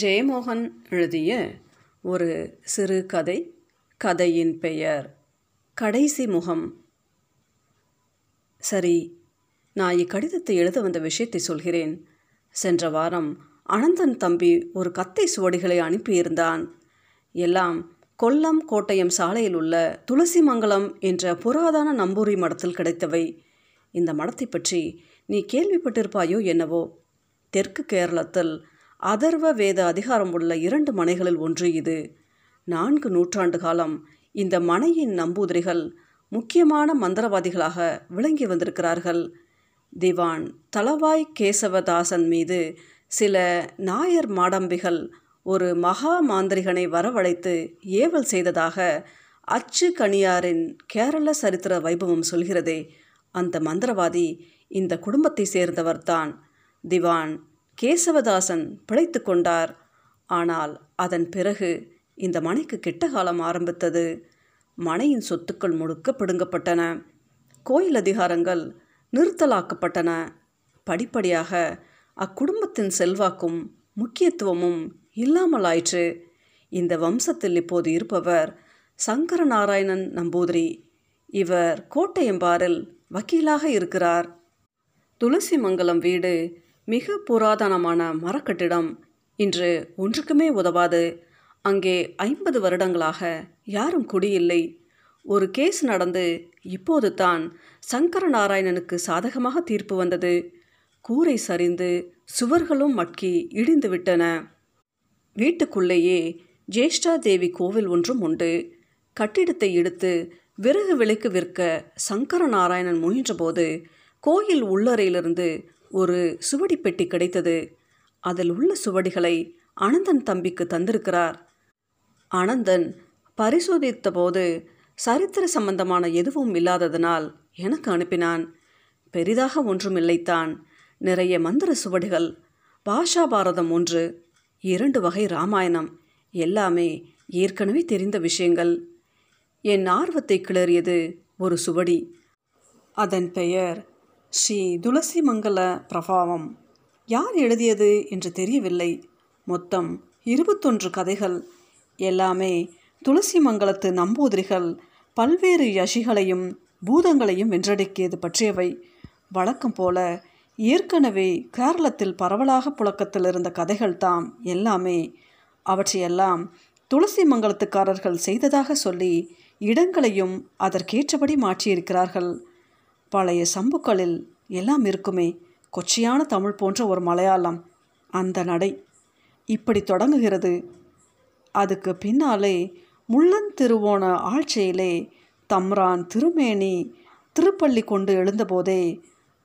ஜெயமோகன் எழுதிய ஒரு சிறு கதை கதையின் பெயர் கடைசி முகம். சரி நான் இக்கடிதத்தை எழுத வந்த விஷயத்தை சொல்கிறேன். சென்ற வாரம் அனந்தன் தம்பி ஒரு கத்தை சுவடிகளை அனுப்பியிருந்தான். எல்லாம் கொல்லம் கோட்டயம் சாலையில் உள்ள துளசிமங்கலம் என்ற புராதன நம்பூரி மடத்தில் கிடைத்தவை. இந்த மடத்தை பற்றி நீ கேள்விப்பட்டிருப்பாயோ என்னவோ? தெற்கு கேரளத்தில் அதர்வ வேத அதிகாரம் உள்ள இரண்டு மனைகளில் ஒன்று இது. நான்கு நூற்றாண்டு காலம் இந்த மனையின் நம்பூதிரிகள் முக்கியமான மந்திரவாதிகளாக விளங்கி வந்திருக்கிறார்கள். திவான் தளவாய் கேசவதாசன் மீது சில நாயர் மாடம்பிகள் ஒரு மகா மாந்திரிகனை வரவழைத்து ஏவல் செய்ததாக அச்சு கணியாரின் கேரள சரித்திர வைபவம் சொல்கிறதே. அந்த மந்திரவாதி இந்த குடும்பத்தை சேர்ந்தவர்தான். திவான் கேசவதாசன் பிழைத்து கொண்டார். ஆனால் அதன் பிறகு இந்த மனைக்கு கெட்ட காலம் ஆரம்பித்தது. மனையின் சொத்துக்கள் முழுக்க பிடுங்கப்பட்டன கோயில் அதிகாரங்கள் நிறுத்தலாக்கப்பட்டன. படிப்படியாக அக்குடும்பத்தின் செல்வாக்கும் முக்கியத்துவமும் இல்லாமலாயிற்று. இந்த வம்சத்தில் இப்போது இருப்பவர் சங்கர நாராயணன் நம்பூதிரி. இவர் கோட்டையம்பாரில் வக்கீலாக இருக்கிறார். துளசி மங்கலம் வீடு மிக புராதனமான மரக்கட்டிடம் இன்று ஒன்றுக்குமே உதவாது. அங்கே ஐம்பது வருடங்களாக யாரும் குடியில்லை. ஒரு கேஸ் நடந்து இப்போது தான் சங்கர நாராயணனுக்கு சாதகமாக தீர்ப்பு வந்தது. கூரை சரிந்து சுவர்களும் மட்கி இடிந்து விட்டன வீட்டுக்குள்ளேயே ஜேஷ்டா தேவி கோவில் ஒன்றும் உண்டு. கட்டிடத்தை எடுத்து விறகு விலைக்கு விற்க சங்கர நாராயணன் முயன்றபோது கோயில் உள்ளறையிலிருந்து ஒரு சுவடி பெட்டி கிடைத்தது. அதில் உள்ள சுவடிகளை அனந்தன் தம்பிக்கு தந்திருக்கிறார். அனந்தன் பரிசோதித்த போது சரித்திர சம்பந்தமான எதுவும் இல்லாததனால் எனக்கு அனுப்பினான். பெரிதாக ஒன்றும் இல்லைத்தான் நிறைய மந்திர சுவடிகள் பாஷா பாரதம் ஒன்று இரண்டு வகை ராமாயணம் எல்லாமே ஏற்கனவே தெரிந்த விஷயங்கள். என் ஆர்வத்தை கிளறியது ஒரு சுவடி. அதன் பெயர் ஸ்ரீ துளசி மங்கல பிரபாவம். யார் எழுதியது என்று தெரியவில்லை. மொத்தம் இருபத்தொன்று கதைகள். எல்லாமே துளசி மங்கலத்து நம்பூதிரிகள். பல்வேறு யஷிகளையும் பூதங்களையும் வென்றடக்கியது பற்றியவை. வழக்கம் போல ஏற்கனவே கேரளத்தில் பரவலாக புழக்கத்தில் இருந்த கதைகள் தாம் எல்லாமே. அவற்றையெல்லாம் துளசி மங்கலத்துக்காரர்கள் செய்ததாக சொல்லி இடங்களையும் அதற்கேற்றபடி மாற்றியிருக்கிறார்கள். பழைய சம்புக்களில் எல்லாம் இருக்குமே கொச்சையான தமிழ் போன்ற ஒரு மலையாளம். அந்த நடை இப்படி தொடங்குகிறது. அதுக்கு பின்னாலே முள்ளந்திருவோண ஆட்சியிலே தம்ரான் திருமேனி திருப்பள்ளி கொண்டு எழுந்தபோதே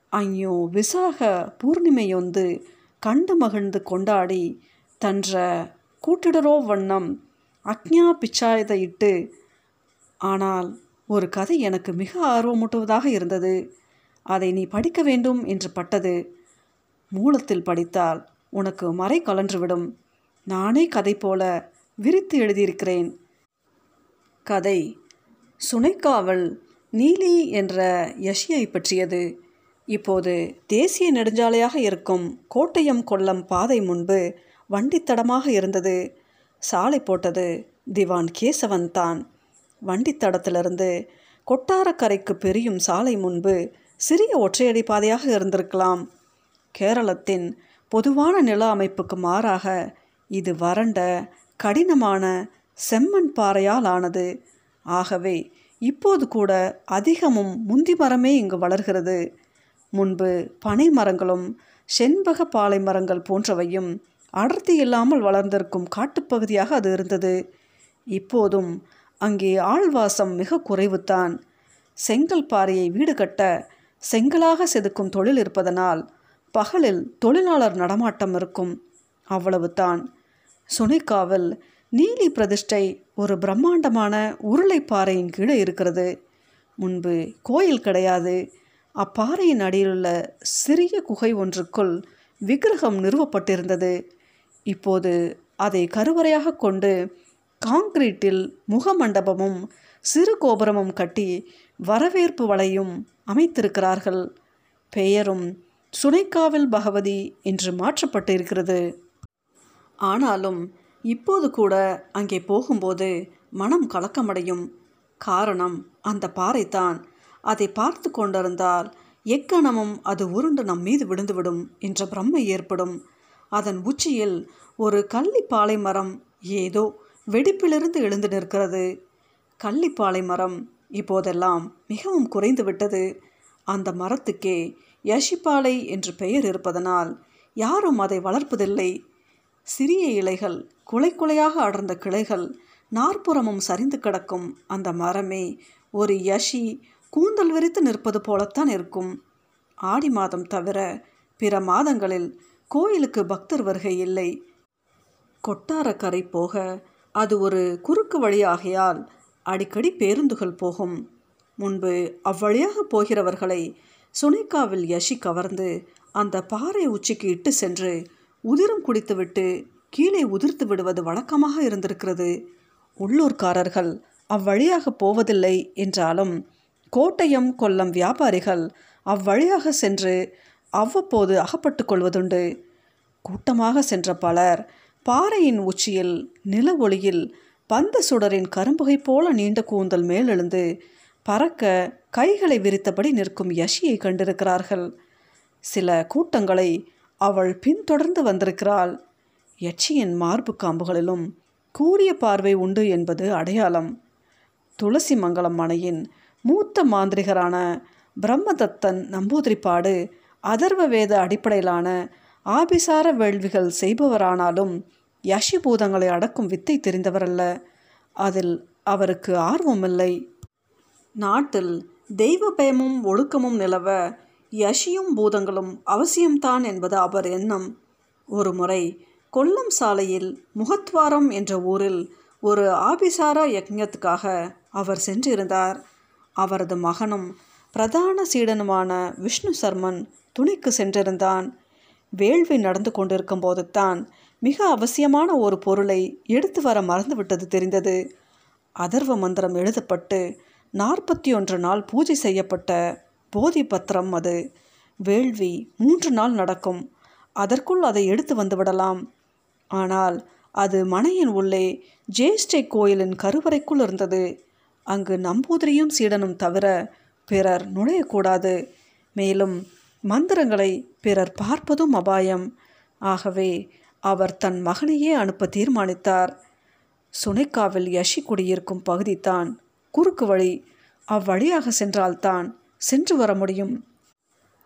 ஐயோ விசாக பூர்ணிமையொந்து கண்டு மகிழ்ந்து கொண்டாடி தன்ற கூட்டிடரோ வண்ணம் அக்ஞா பிச்சாயதையிட்டு ஆனால் ஒரு கதை எனக்கு மிக ஆர்வமூட்டுவதாக இருந்தது. அதை நீ படிக்க வேண்டும் என்று பட்டது. மூலத்தில் படித்தால் உனக்கு மறை கலன்றுவிடும். நானே கதை போல விரித்து எழுதியிருக்கிறேன். கதை சுனைக்காவல் நீலி என்ற யஷியை பற்றியது. இப்போது தேசிய நெடுஞ்சாலையாக இருக்கும் கோட்டயம் கொல்லம் பாதை முன்பு வண்டித்தடமாக இருந்தது. சாலை போட்டது திவான் கேசவன் தான் வண்டித்தடத்திலிருந்து கொட்டாரக்கரைக்கு பெரியும் சாலை முன்பு சிறிய ஒற்றையடி பாதையாக இருந்திருக்கலாம். கேரளத்தின் பொதுவான நில அமைப்புக்கு மாறாக இது வறண்ட கடினமான செம்மண் பாறையால் ஆனது ஆகவே இப்போது கூட அதிகமும் முந்தி மரமே இங்கு வளர்கிறது. முன்பு பனை மரங்களும் செண்பக பாலை மரங்கள் போன்றவையும் அடர்த்தி இல்லாமல் வளர்ந்திருக்கும் காட்டுப்பகுதியாக அது இருந்தது. இப்போதும் அங்கே ஆழ்வாசம் மிக குறைவுதான். செங்கல் பாறையை வீடு கட்ட செங்கலாக செதுக்கும் தொழில் இருப்பதனால் பகலில் தொழிலாளர் நடமாட்டம் இருக்கும். அவ்வளவுதான். சுனைக்காவில் நீலி பிரதிஷ்டை ஒரு பிரம்மாண்டமான உருளைப்பாறையின் கீழே இருக்கிறது. முன்பு கோயில் கிடையாது. அப்பாறையின் அடியிலுள்ள சிறிய குகை ஒன்றுக்குள் விக்கிரகம் நிறுவப்பட்டிருந்தது. இப்போது அதை கருவறையாக கொண்டு காங்கிரீட்டில் முகமண்டபமும் சிறு கோபுரமும் கட்டி வரவேற்பு வலையும் அமைத்திருக்கிறார்கள். பெயரும் சுனைக்காவல் பகவதி என்று மாற்றப்பட்டு இருக்கிறது ஆனாலும் இப்போது கூட அங்கே போகும்போது மனம் கலக்கமடையும் காரணம் அந்த பாறைத்தான் அதை பார்த்து கொண்டிருந்தால் எக்கணமும் அது உருண்டு நம் மீது விழுந்துவிடும் என்ற பிரம்மை ஏற்படும். அதன் உச்சியில் ஒரு கள்ளிப்பாலை மரம் ஏதோ வெடிப்பிலிருந்து எழுந்து நிற்கிறது. கள்ளிப்பாலை மரம் இப்போதெல்லாம் மிகவும் குறைந்து விட்டது அந்த மரத்துக்கே யஷிப்பாலை என்று பெயர் இருப்பதனால் யாரும் அதை வளர்ப்பதில்லை. சிறிய இலைகள் குலை குலையாக அடர்ந்த கிளைகள் நாற்புறமும் சரிந்து கிடக்கும் அந்த மரமே ஒரு யஷி கூந்தல் விரித்து நிற்பது போலத்தான் இருக்கும். ஆடி மாதம் தவிர பிற மாதங்களில் கோயிலுக்கு பக்தர் வருகை இல்லை. கொட்டாரக்கரை போக அது ஒரு குறுக்கு வழியாகையால் அடிக்கடி பேருந்துகள் போகும். முன்பு அவ்வழியாக போகிறவர்களை சுனைக்காவில் யஷி கவர்ந்து அந்த பாறை உச்சிக்கு இட்டு சென்று உதிரம் குடித்துவிட்டு கீழே உதிர்த்து விடுவது வழக்கமாக இருந்திருக்கிறது. உள்ளூர்காரர்கள் அவ்வழியாக போவதில்லை என்றாலும் கோட்டயம் கொல்லம் வியாபாரிகள் அவ்வழியாக சென்று அவ்வப்போது அகப்பட்டு கொள்வதுண்டு. கூட்டமாக சென்ற பலர் பாறையின் உச்சியில் நில ஒளியில் பந்த சுடரின் கரும்புகை போல நீண்ட கூந்தல் மேலெழுந்து பறக்க கைகளை விரித்தபடி நிற்கும் யஷியை கண்டிருக்கிறார்கள். சில கூட்டங்களை அவள் பின்தொடர்ந்து வந்திருக்கிறாள். யட்சியின் மார்பு காம்புகளிலும் கூரிய பார்வை உண்டு என்பது அடையாளம். துளசி மங்கலம் மனையின் மூத்த மாந்திரிகரான பிரம்மதத்தன் நம்பூதிரிப்பாடு அதர்வ வேத அடிப்படையிலான ஆபிசார வேள்விகள் செய்பவரானாலும் யஷி பூதங்களை அடக்கும் வித்தை தெரிந்தவரல்ல. அதில் அவருக்கு ஆர்வமில்லை. நாட்டில் தெய்வ பயமும் ஒழுக்கமும் நிலவ யஷியும் பூதங்களும் அவசியம்தான் என்பது அவர் எண்ணம். ஒரு முறை கொல்லம் சாலையில் முகத்வாரம் என்ற ஊரில் ஒரு ஆபிசார யக்ஞத்துக்காக அவர் சென்றிருந்தார். அவரது மகனும் பிரதான சீடனுமான விஷ்ணு சர்மன் துணைக்கு சென்றிருந்தான். வேள்வி நடந்து கொண்டிருக்கும் போது தான் மிக அவசியமான ஒரு பொருளை எடுத்து வர மறந்துவிட்டது தெரிந்தது. அதர்வ மந்திரம் எழுதப்பட்டு நாற்பத்தி ஒன்று நாள் பூஜை செய்யப்பட்ட போதி பத்திரம் அது. வேள்வி மூன்று நாள் நடக்கும். அதற்குள் அதை எடுத்து வந்து விடலாம். ஆனால் அது மனையின் உள்ளே ஜேஷ்டை கோயிலின் கருவறைக்குள் இருந்தது. அங்கு நம்பூதிரியும் சீடனும் தவிர பிறர் நுழையக்கூடாது. மேலும் மந்திரங்களை பிறர் பார்ப்பதும் அபாயம். ஆகவே அவர் தன் மகனையே அனுப்ப தீர்மானித்தார். சுனைக்காவில் யஷி குடியிருக்கும் பகுதிதான் குறுக்கு வழி அவ்வழியாக சென்றால்தான் சென்று வர முடியும்.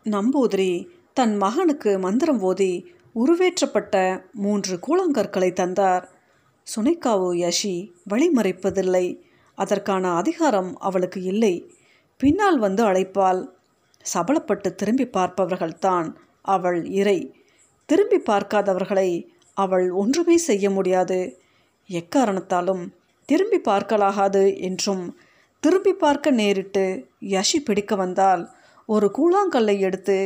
நம்பூதிரி தன் மகனுக்கு மந்திரம் ஓதி உருவேற்றப்பட்ட மூன்று கூழாங்கற்களை தந்தார். சுனைக்காவு யஷி வழிமறைப்பதில்லை. அதற்கான அதிகாரம் அவளுக்கு இல்லை. பின்னால் வந்து அழைப்பாள் சபலப்பட்டு திரும்பி பார்ப்பவர்கள்தான் அவள் இறை. திரும்பி பார்க்காதவர்களை அவள் ஒன்றுமே செய்ய முடியாது. எக்காரணத்தாலும் திரும்பி பார்க்கலாகாது என்றும் திரும்பி பார்க்க நேரிட்டு யஷி பிடிக்க வந்தால் ஒரு கூழாங்கல்லை எடுத்து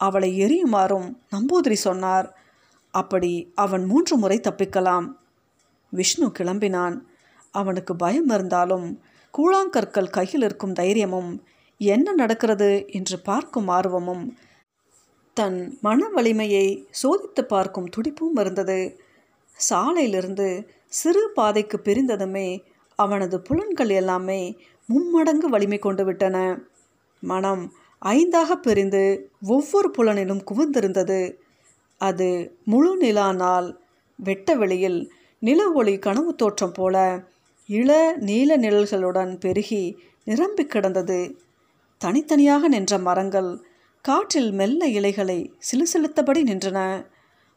அவளை எரியுமாறும் நம்பூதிரி சொன்னார். அப்படி அவன் மூன்று முறை தப்பிக்கலாம். விஷ்ணு கிளம்பினான். அவனுக்கு பயம் இருந்தாலும் கூழாங்கற்கள் கையில் இருக்கும் தைரியமும் என்ன நடக்கிறது என்று பார்க்கும் ஆர்வமும் தன் மன வலிமையை சோதித்து பார்க்கும் துடிப்பும் இருந்தது. சாலையிலிருந்து சிறு பாதைக்கு பிரிந்ததுமே அவனது புலன்கள் எல்லாமே மும்மடங்கு வலிமை கொண்டு விட்டன. மனம் ஐந்தாக பிரிந்து ஒவ்வொரு புலனிலும் குவிந்திருந்தது. அது முழு நிலா நாள் வெட்ட வெளியில் நில ஒளி கனவு தோற்றம் போல இள நீல நிழல்களுடன் பெருகி நிரம்பி கிடந்தது. தனித்தனியாக நின்ற மரங்கள் காற்றில் மெல்ல இலைகளை சிலுசிலுத்தபடி நின்றன.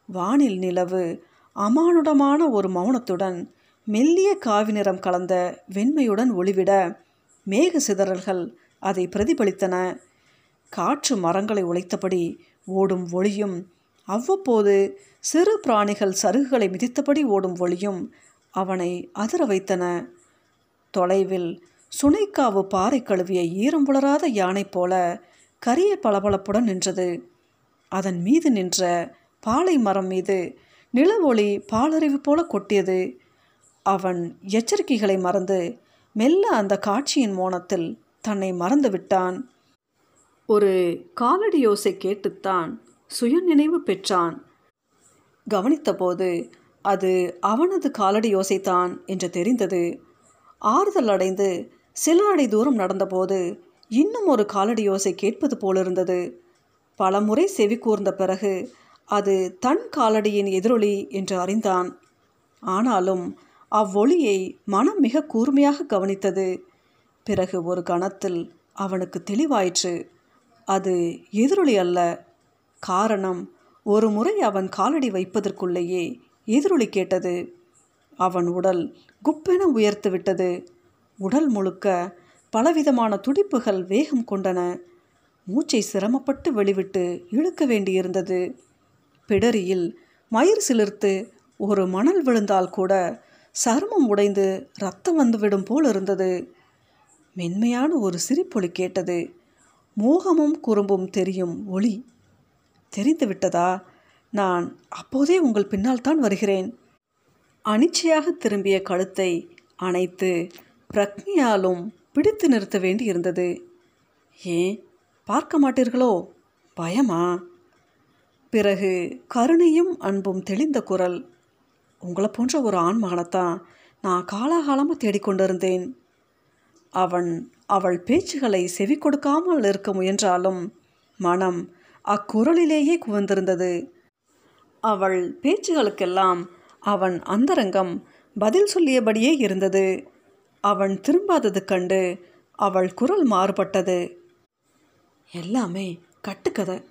வானில் நிலவு அமானுடமான ஒரு மௌனத்துடன் மெல்லிய காவி நிறம் கலந்த வெண்மையுடன் ஒளிவிட மேக சிதறல்கள் அதை பிரதிபலித்தன. காற்று மரங்களை உழைத்தபடி ஓடும் ஒளியும் அவ்வப்போது சிறு பிராணிகள் சருகுகளை மிதித்தபடி ஓடும் ஒளியும் அவனை அதிர வைத்தன. தொலைவில் சுனைக்காவு பாறை கழுவிய ஈரம் புலராத யானை போல கரிய பளபளப்புடன் நின்றது. அதன் மீது நின்ற பாலை மரம் மீது நில ஒளி பாலறிவு போல கொட்டியது. அவன் எச்சரிக்கைகளை மறந்து மெல்ல அந்த காட்சியின் மோனத்தில் தன்னை மறந்து விட்டான். ஒரு காலடி யோசை கேட்டுத்தான் சுயநினைவு பெற்றான். கவனித்தபோது அது அவனது காலடி யோசைத்தான் என்று தெரிந்தது. ஆறுதல் அடைந்து சில அடி தூரம் நடந்தபோது இன்னும் ஒரு காலடி யோசை கேட்பது போலிருந்தது. பலமுறை செவி கூர்ந்த பிறகு அது தன் காலடியின் எதிரொலி என்று அறிந்தான். ஆனாலும் அவ்வொளியை மனம் மிக கூர்மையாக கவனித்தது. பிறகு ஒரு கணத்தில் அவனுக்கு தெளிவாயிற்று. அது எதிரொலி அல்ல. காரணம் ஒரு முறை அவன் காலடி வைப்பதற்குள்ளேயே எதிரொலி கேட்டது. அவன் உடல் குப்பென உயர்த்து விட்டது உடல் முழுக்க பலவிதமான துடிப்புகள் வேகம் கொண்டன. மூச்சை சிரமப்பட்டு வெளிவிட்டு இழுக்க வேண்டியிருந்தது. பிடரியில் மயிர் சிலிர்த்து ஒரு மணல் விழுந்தால் கூட சருமம் உடைந்து ரத்தம் வந்துவிடும் போல் இருந்தது. மென்மையான ஒரு சிரிப்பொலி கேட்டது. மோகமும் குறும்பும் தெரியும் ஒளி. தெரிந்து விட்டதா? நான் அப்போதே உங்கள் பின்னால் தான் வருகிறேன். அனிச்சையாக திரும்பிய கழுத்தை அணைத்து பிரக்ஞையாலும் பிடித்து நிறுத்த வேண்டி இருந்தது ஏன்? பார்க்க மாட்டீர்களோ? பயமா? பிறகு கருணையும் அன்பும் தெளிந்த குரல் உங்களை போன்ற ஒரு ஆண்மகனைத்தான் நான் காலாகாலமாக தேடிக்கொண்டிருந்தேன் அவன் அவள் பேச்சுகளை செவி கொடுக்காமல் இருக்க முயன்றாலும் மனம் அக்குரலிலேயே குவந்திருந்தது. அவள் பேச்சுகளுக்கெல்லாம் அவன் அந்தரங்கம் பதில் சொல்லியபடியே இருந்தது. அவன் திரும்பாதது கண்டு அவள் குரல் மாறுபட்டது. எல்லாமே கட்டுக்கதை.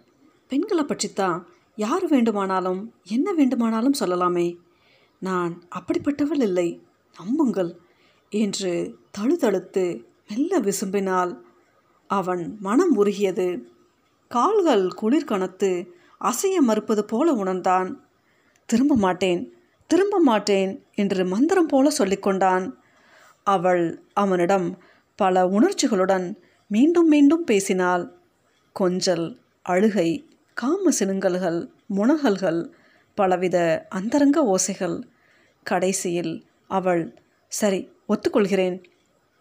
பெண்களை பற்றித்தான் யார் வேண்டுமானாலும் என்ன வேண்டுமானாலும் சொல்லலாமே. நான் அப்படிப்பட்டவள் இல்லை நம்புங்கள் என்று தழுதழுத்து மெல்ல விசும்பினாள். அவன் மனம் உருகியது. கால்கள் குளிர் கணத்து அசைய மறுப்பது போல உணர்ந்தான். திரும்ப மாட்டேன் திரும்ப மாட்டேன் என்று மந்திரம் போல சொல்லிக்கொண்டான். அவள் அவனிடம் பல உணர்ச்சிகளுடன் மீண்டும் மீண்டும் பேசினாள். கொஞ்சல் அழுகை காம சினுங்கல்கள் முனகல்கள் பலவித அந்தரங்க ஓசைகள். கடைசியில் அவள் சரி ஒத்துக்கொள்கிறேன்.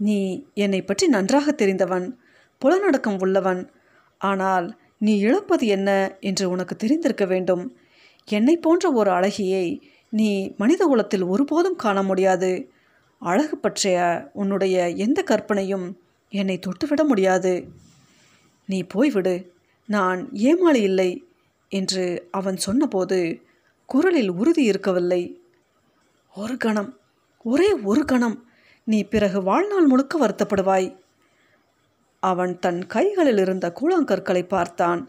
நீ என்னை பற்றி நன்றாக தெரிந்தவன் புலநடக்கம் உள்ளவன். ஆனால் நீ இழப்பது என்ன என்று உனக்கு தெரிந்திருக்க வேண்டும். என்னை போன்ற ஒரு அழகியை நீ மனித குலத்தில் ஒருபோதும் காண முடியாது. அழகு பற்றிய உன்னுடைய எந்த கற்பனையும் என்னை தொட்டுவிட முடியாது. நீ போய்விடு. நான் ஏமாளி இல்லை என்று அவன் சொன்னபோது குரலில் உறுதி இருக்கவில்லை. ஒரு கணம் ஒரே ஒரு கணம் நீ பிறகு வாழ்நாள் முழுக்க வருத்தப்படுவாய். அவன் தன் கைகளில் இருந்த கூழாங்கற்களை பார்த்தான்.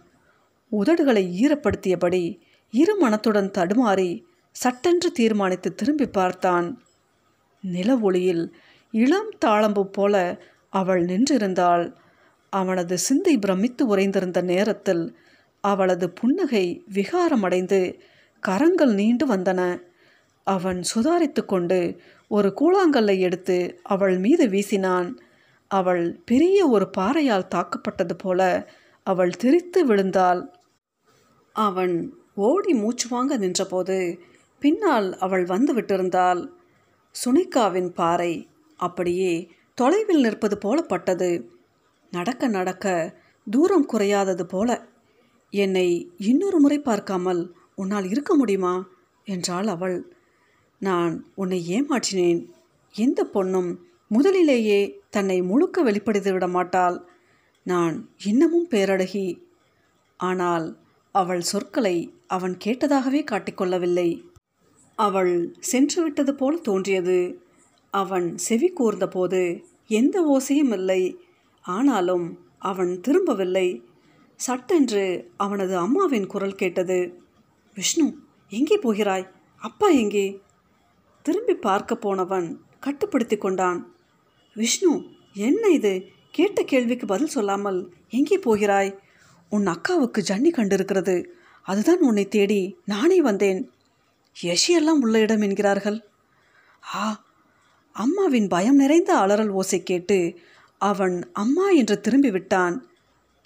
உதடுகளை ஈரப்படுத்தியபடி இரு மனத்துடன் தடுமாறி சட்டென்று தீர்மானித்து திரும்பி பார்த்தான். நில ஒளியில் இளம் தாளம்பு போல அவள் நின்றிருந்தாள். அவனது சிந்தை பிரமித்து உறைந்திருந்த நேரத்தில் அவளது புன்னகை விகாரமடைந்து கரங்கள் நீண்டு வந்தன. அவன் சுதாரித்து கொண்டு ஒரு கூழாங்கல்லை எடுத்து அவள் மீது வீசினான். அவள் பெரிய ஒரு பாறையால் தாக்கப்பட்டது போல அவள் திரித்து விழுந்தாள். அவன் ஓடி மூச்சு வாங்க நின்றபோது பின்னால் அவள் வந்து விட்டிருந்தாள். சுனிகாவின் பாறை அப்படியே தொலைவில் நிற்பது போல பட்டது நடக்க நடக்க தூரம் குறையாதது போல. என்னை இன்னொரு முறை பார்க்காமல் உன்னால் இருக்க முடியுமா? என்றாள் அவள். நான் உன்னை ஏமாற்றினேன். எந்த பொண்ணும் முதலிலேயே தன்னை முழுக்க வெளிப்படுத்தி விட மாட்டாள். நான் இன்னமும் பேரழகி. ஆனால் அவள் சொற்களை அவன் கேட்டதாகவே காட்டிக்கொள்ளவில்லை அவள் சென்றுவிட்டது போல் தோன்றியது. அவன் செவி கூர்ந்தபோது எந்த ஓசையும் இல்லை. ஆனாலும் அவன் திரும்பவில்லை. சட்டென்று அவனது அம்மாவின் குரல் கேட்டது. விஷ்ணு எங்கே போகிறாய்? அப்பா எங்கே? திரும்பி பார்க்க போனவன் கட்டுப்படுத்தி கொண்டான். விஷ்ணு என்ன இது? கேட்ட கேள்விக்கு பதில் சொல்லாமல் எங்கே போகிறாய்? உன் அக்காவுக்கு ஜன்னி கண்டிருக்கிறது அதுதான் உன்னை தேடி நானே வந்தேன். யஷியெல்லாம் உள்ள இடம் என்கிறார்கள். ஆ அம்மாவின் பயம் நிறைந்த அலறல் ஓசை கேட்டு அவன் அம்மா என்று திரும்பி விட்டான்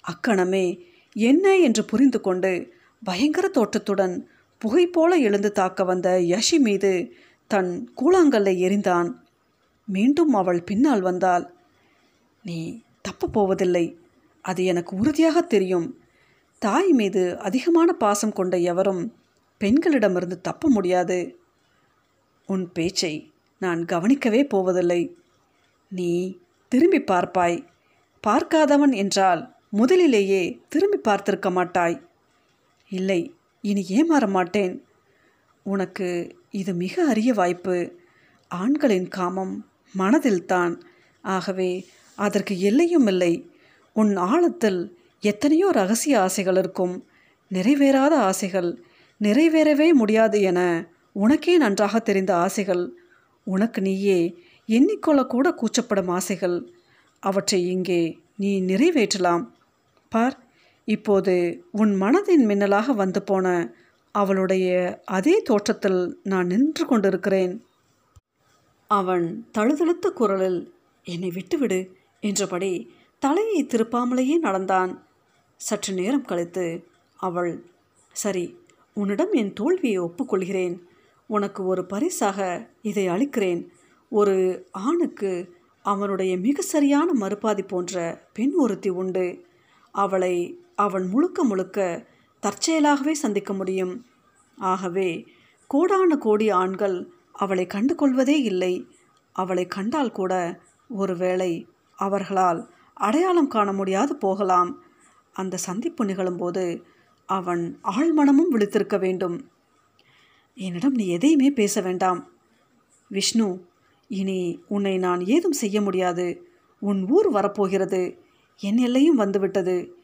அக்கணமே என்ன என்று புரிந்து கொண்டு பயங்கர தோற்றத்துடன் புகை போல எழுந்து தாக்க வந்த யஷி மீது தன் கூழாங்கல்லை எறிந்தான். மீண்டும் அவள் பின்னால் வந்தாள். நீ தப்பு போவதில்லை. அது எனக்கு உறுதியாக தெரியும். தாய் மீது அதிகமான பாசம் கொண்ட எவரும் பெண்களிடமிருந்து தப்ப முடியாது. உன் பேச்சை நான் கவனிக்கவே போவதில்லை. நீ திரும்பி பார்ப்பாய். பார்க்காதவன் என்றால் முதலிலேயே திரும்பி பார்த்திருக்க மாட்டாய். இல்லை இனி ஏமாற மாட்டேன். உனக்கு இது மிக அரிய வாய்ப்பு. ஆண்களின் காமம் மனதில்தான். ஆகவே அதற்கு எல்லையும் இல்லை. உன் ஆழத்தில் எத்தனையோ ரகசிய ஆசைகள் இருக்கும். நிறைவேறாத ஆசைகள் நிறைவேறவே முடியாது என உனக்கே நன்றாக தெரிந்த ஆசைகள். உனக்கு நீயே எண்ணிக்கொள்ளக்கூட கூச்சப்படும் ஆசைகள். அவற்றை இங்கே நீ நிறைவேற்றலாம். பார் இப்போது உன் மனதின் மின்னலாக வந்து போன அவளுடைய அதே தோற்றத்தில் நான் நின்று கொண்டிருக்கிறேன். அவன் தழுதழுத்த குரலில் என்னை விட்டுவிடு என்றபடி தலையை திருப்பாமலேயே நடந்தான். சற்று நேரம் கழித்து அவள் சரி உன்னிடம் என் தோல்வியை ஒப்புக்கொள்கிறேன். உனக்கு ஒரு பரிசாக இதை அளிக்கிறேன். ஒரு ஆணுக்கு அவனுடைய மிக சரியான மறுபாதி போன்ற பெண் ஒருத்தி உண்டு. அவளை அவன் முழுக்க முழுக்க தற்செயலாகவே சந்திக்க முடியும். ஆகவே கோடான கோடி ஆண்கள் அவளை கண்டு கொள்வதே இல்லை. அவளை கண்டால் கூட ஒருவேளை அவர்களால் அடையாளம் காண முடியாது போகலாம். அந்த சந்திப்பு நிகழும்போது அவன் ஆழ்மனமும் விழித்திருக்க வேண்டும். என்னிடம் நீ எதையுமே பேச வேண்டாம். விஷ்ணு இனி உன்னை நான் ஏதும் செய்ய முடியாது. உன் ஊர் வரப்போகிறது. என் எல்லையும் வந்துவிட்டது.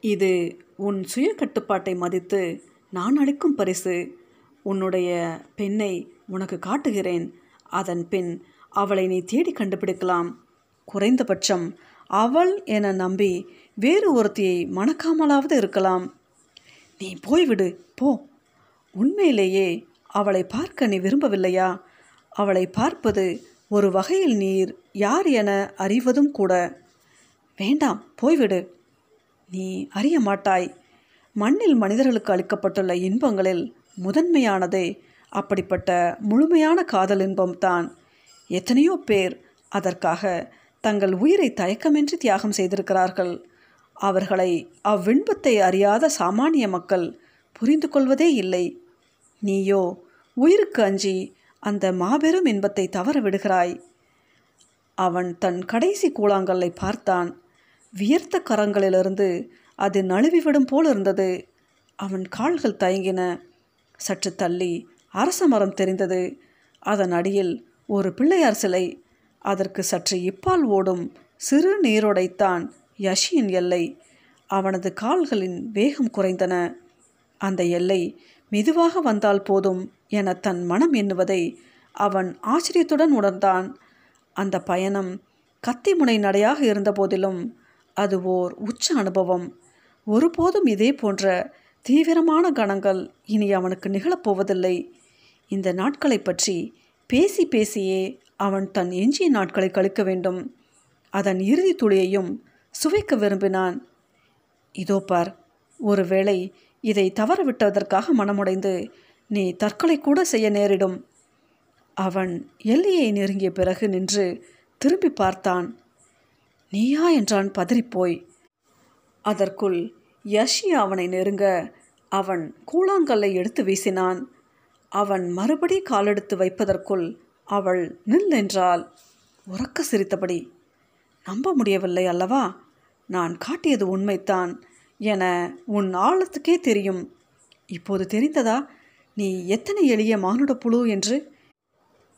இது உன் சுய கட்டுப்பாட்டை மதித்து நான் அளிக்கும் பரிசு. உன்னுடைய பெண்ணை உனக்கு காட்டுகிறேன். அதன் பின் அவளை நீ தேடி கண்டுபிடிக்கலாம். குறைந்தபட்சம் அவள் என நம்பி வேறு ஒருத்தியை மணக்காமலாவது இருக்கலாம். நீ போய்விடு போ. உண்மையிலேயே அவளை பார்க்க நீ விரும்பவில்லையா? அவளை பார்ப்பது ஒரு வகையில் நீர் யார் என அறிவதும் கூட. வேண்டாம் போய்விடு. நீ அறிய மாட்டாய். மண்ணில் மனிதர்களுக்கு அளிக்கப்பட்டுள்ள இன்பங்களில் முதன்மையானதே அப்படிப்பட்ட முழுமையான காதல் இன்பம்தான் எத்தனையோ பேர் அதற்காக தங்கள் உயிரை தயக்கமின்றி தியாகம் செய்திருக்கிறார்கள். அவர்களை அவ்வின்பத்தை அறியாத சாமானிய மக்கள் புரிந்து கொள்வதே இல்லை. நீயோ உயிருக்கு அஞ்சி அந்த மாபெரும் இன்பத்தை தவற விடுகிறாய் அவன் தன் கடைசி கூழாங்கல்லை பார்த்தான். வியர்த்த கரங்களிலிருந்து அது நழுவிவிடும் போல் இருந்தது அவன் கால்கள் தயங்கின. சற்று தள்ளி அரச மரம் தெரிந்தது. அதன் அடியில் ஒரு பிள்ளையார் சிலை. அதற்கு சற்று இப்பால் ஓடும் சிறு நீரோடைத்தான் யஷியின் எல்லை. அவனது கால்களின் வேகம் குறைந்தன. அந்த எல்லை மெதுவாக வந்தால் போதும் என தன் மனம் எண்ணுவதை அவன் ஆச்சரியத்துடன் உணர்ந்தான். அந்த பயணம் கத்திமுனை நடையாக இருந்தபோதிலும் அது ஓர் உச்ச அனுபவம். ஒருபோதும் இதே போன்ற தீவிரமான கணங்கள் இனி அவனுக்கு நிகழப்போவதில்லை இந்த நாட்களை பற்றி பேசி பேசியே அவன் தன் எஞ்சிய நாட்களை கழிக்க வேண்டும். அதன் இறுதி துளியையும் சுவைக்க விரும்பினான். இதோ பார் ஒருவேளை இதை தவறவிட்டதற்காக மனமுடைந்து நீ தற்கொலை கூட செய்ய நேரிடும். அவன் எல்லையை நெருங்கிய பிறகு நின்று திரும்பி பார்த்தான். நீயா என்றான் பதறிப்போய். அதற்குள் யஷி அவனை நெருங்க அவன் கூழாங்கல்லை எடுத்து வீசினான். அவன் மறுபடி காலெடுத்து வைப்பதற்குள் அவள் நில் என்றாள். உறக்க சிரித்தபடி நம்ப முடியவில்லை அல்லவா? நான் காட்டியது உண்மைத்தான் என உன் ஆழத்துக்கே தெரியும். இப்போது தெரிந்ததா? நீ எத்தனை எளிய மானுட புழு என்று?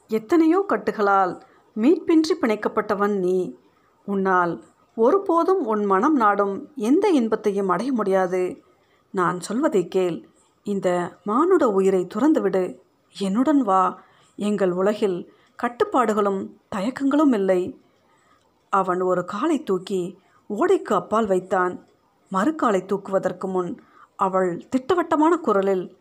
எத்தனையோ கட்டுகளால் மீட்பின்றி பிணைக்கப்பட்டவன் நீ. உன்னால் ஒருபோதும் உன் மனம் நாடும் எந்த இன்பத்தையும் அடைய முடியாது. நான் சொல்வதை கேள். இந்த மானுட உயிரை துறந்துவிடு. என்னுடன் வா. எங்கள் உலகில் கட்டுப்பாடுகளும் தயக்கங்களும் இல்லை. அவன் ஒரு காலை தூக்கி ஓடைக்கு அப்பால் வைத்தான். மறுகாலை தூக்குவதற்கு முன் அவள் திட்டவட்டமான குரலில்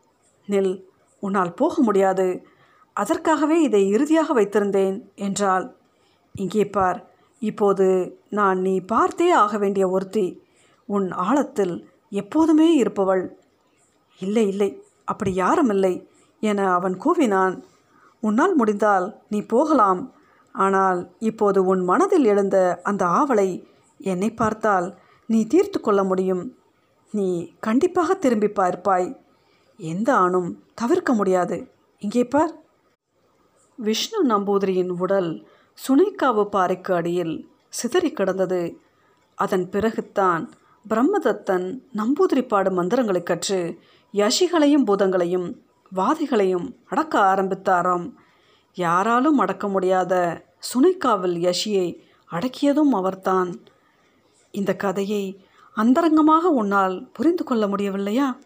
நில் உன்னால் போக முடியாது. அதற்காகவே இதை இறுதியாக வைத்திருந்தேன் என்றாள். இங்கே பார். இப்போது நான் நீ பார்த்தே ஆக வேண்டிய ஒருத்தி. உன் ஆழத்தில் எப்போதுமே இருப்பவள். இல்லை இல்லை. அப்படி யாரும் இல்லை என அவன் கூவினான். உன்னால் முடிந்தால் நீ போகலாம். ஆனால் இப்போது உன் மனதில் எழுந்த அந்த ஆவலை என்னை பார்த்தால் நீ தீர்த்து கொள்ள முடியும். நீ கண்டிப்பாக திரும்பி பார்ப்பாய். எந்த ஆணும் தவிர்க்க முடியாது. இங்கே பார். விஷ்ணு நம்பூதிரியின் உடல் சுனைக்காவு பாறைக்கு அடியில் சிதறி கிடந்தது. அதன் பிறகுத்தான் பிரம்மதத்தன் நம்பூதிரி பாடும் மந்திரங்களை கற்று யஷிகளையும் பூதங்களையும் வாதிகளையும் அடக்க ஆரம்பித்தாராம். யாராலும் அடக்க முடியாத சுனைக்காவல் யஷியை அடக்கியதும் அவர்தான். இந்த கதையை அந்தரங்கமாக உன்னால் புரிந்து கொள்ள முடியவில்லையா?